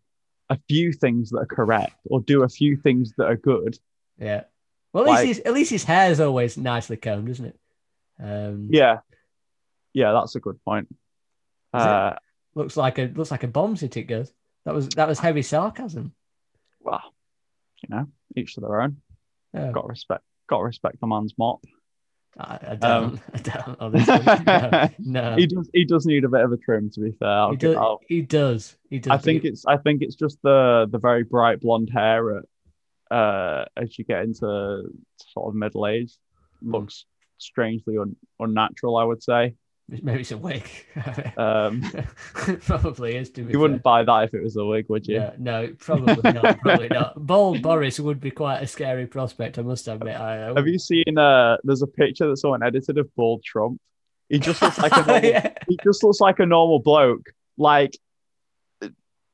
a few things that are correct or do a few things that are good. Yeah. Well, at least his at least his hair is always nicely combed, isn't it? Um, Yeah, yeah, that's a good point. Uh, Looks like a looks like a bomb city it goes. That was that was heavy sarcasm. well, you know, each to their own. Oh, Got respect. Got respect the man's mop. I, I don't. Um, I don't. Honestly, no. no. He does. He does need a bit of a trim. To be fair, I'll he, I'll- he does. He does. I think it's. I think it's just the the very bright blonde hair at, uh, as you get into sort of middle age Hmm. looks strangely un, unnatural. I would say. maybe it's a wig. Um, probably is. To be you wouldn't buy that if it was a wig, would you? Yeah, no, probably not. Probably not. Bald Boris would be quite a scary prospect. I must admit. I, Have you seen? Uh, there's a picture that someone edited of bald Trump. He just looks like a normal, yeah. he just looks like a normal bloke. Like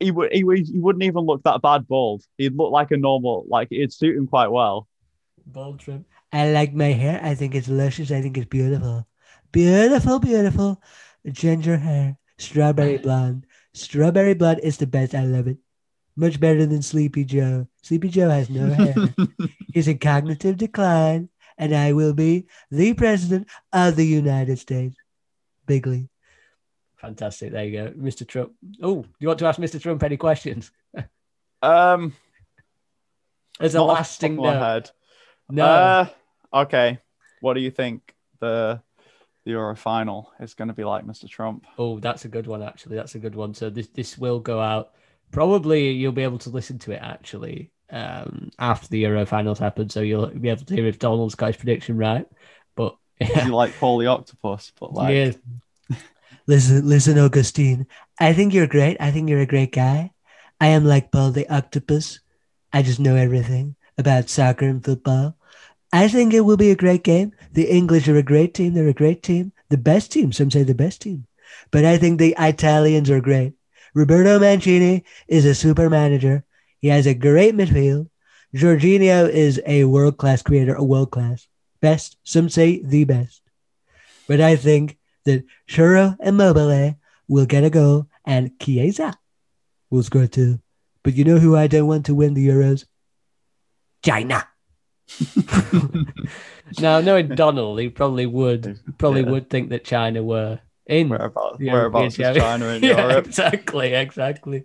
he would he, would- he wouldn't even look that bad bald. He'd look like a normal like it'd suit him quite well. Bald trim. I like my hair. I think it's luscious. I think it's beautiful. Beautiful, beautiful. Ginger hair. Strawberry blonde. Strawberry blonde is the best. I love it. Much better than Sleepy Joe. Sleepy Joe has no hair. He's in cognitive decline, and I will be the president of the United States. Bigly. Fantastic. There you go. Mr. Trump. Oh, do you want to ask Mr. Trump any questions? um, As a not off the top lasting of note. head. No. Uh, okay. What do you think the the Euro final is going to be like, Mr. Trump? Oh, that's a good one. Actually, that's a good one. So this this will go out. Probably you'll be able to listen to it actually um, after the Euro finals happen. So you'll be able to hear if Donald's got his prediction right. But You like Paul the Octopus, but like yeah. Listen, listen, Augustine. I think you're great. I think you're a great guy. I am like Paul the Octopus. I just know everything about soccer and football. I think it will be a great game. The English are a great team. They're a great team. The best team. Some say the best team. But I think the Italians are great. Roberto Mancini is a super manager. He has a great midfield. Jorginho is a world class creator, a world class best. Some say the best. But I think that Ciro Immobile will get a goal and Chiesa will score two. But you know who I don't want to win the Euros? China. now, knowing Donald, he probably would probably Yeah. would think that China were in whereabouts, whereabouts is China in yeah, Europe? Exactly, exactly.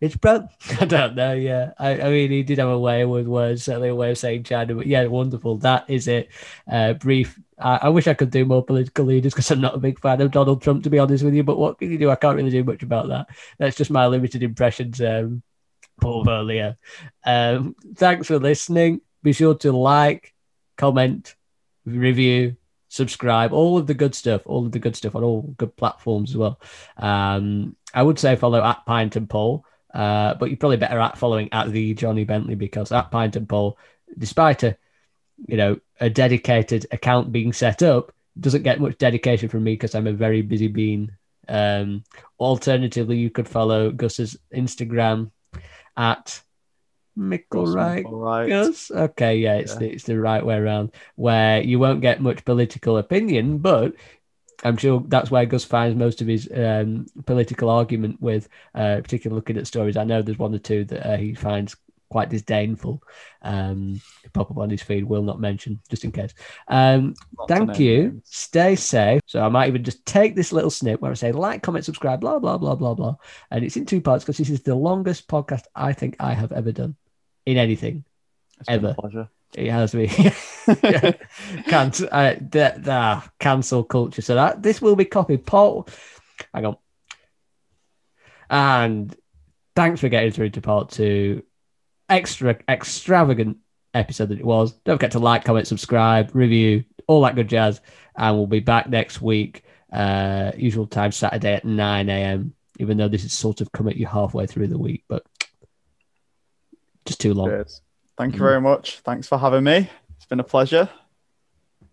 It's pro. I don't know. Yeah, I, I mean, he did have a way with words, certainly a way of saying China. But yeah, wonderful. That is it. Uh, brief. I, I wish I could do more political leaders because I'm not a big fan of Donald Trump, to be honest with you. But what can you do? I can't really do much about that. That's just my limited impressions. Um, Paul Verlier. Um, thanks for listening. Be sure to like, comment, review, subscribe, all of the good stuff, all of the good stuff on all good platforms as well. Um, I would say follow at Pint and Paul, uh, but you're probably better at following at the Johnny Bentley because at Pint and Paul, despite a you know a dedicated account being set up, doesn't get much dedication from me because I'm a very busy bean. Um, alternatively, you could follow Gus's Instagram at Mickle right. Okay, yeah, it's Yeah. the it's the right way around where you won't get much political opinion, but I'm sure that's where Gus finds most of his um, political argument with, uh, particularly looking at stories. I know there's one or two that uh, he finds quite disdainful. Um, pop up on his feed, will not mention just in case. Um, Thank you. names. Stay safe. So I might even just take this little snip where I say like, comment, subscribe, blah blah blah blah blah, and it's in two parts because this is the longest podcast I think I have ever done in anything. It's ever. pleasure. It has me. Cancel, uh, the, the cancel culture. So that this will be copied. Paul, hang on. And thanks for getting through to part two. Extra extravagant episode that it was. Don't forget to like, comment, subscribe, review, all that good jazz. And we'll be back next week, uh, usual time Saturday at 9 a.m. Even though this is sort of come at you halfway through the week, but just too long. Cheers. Thank you mm. very much. Thanks for having me. It's been a pleasure.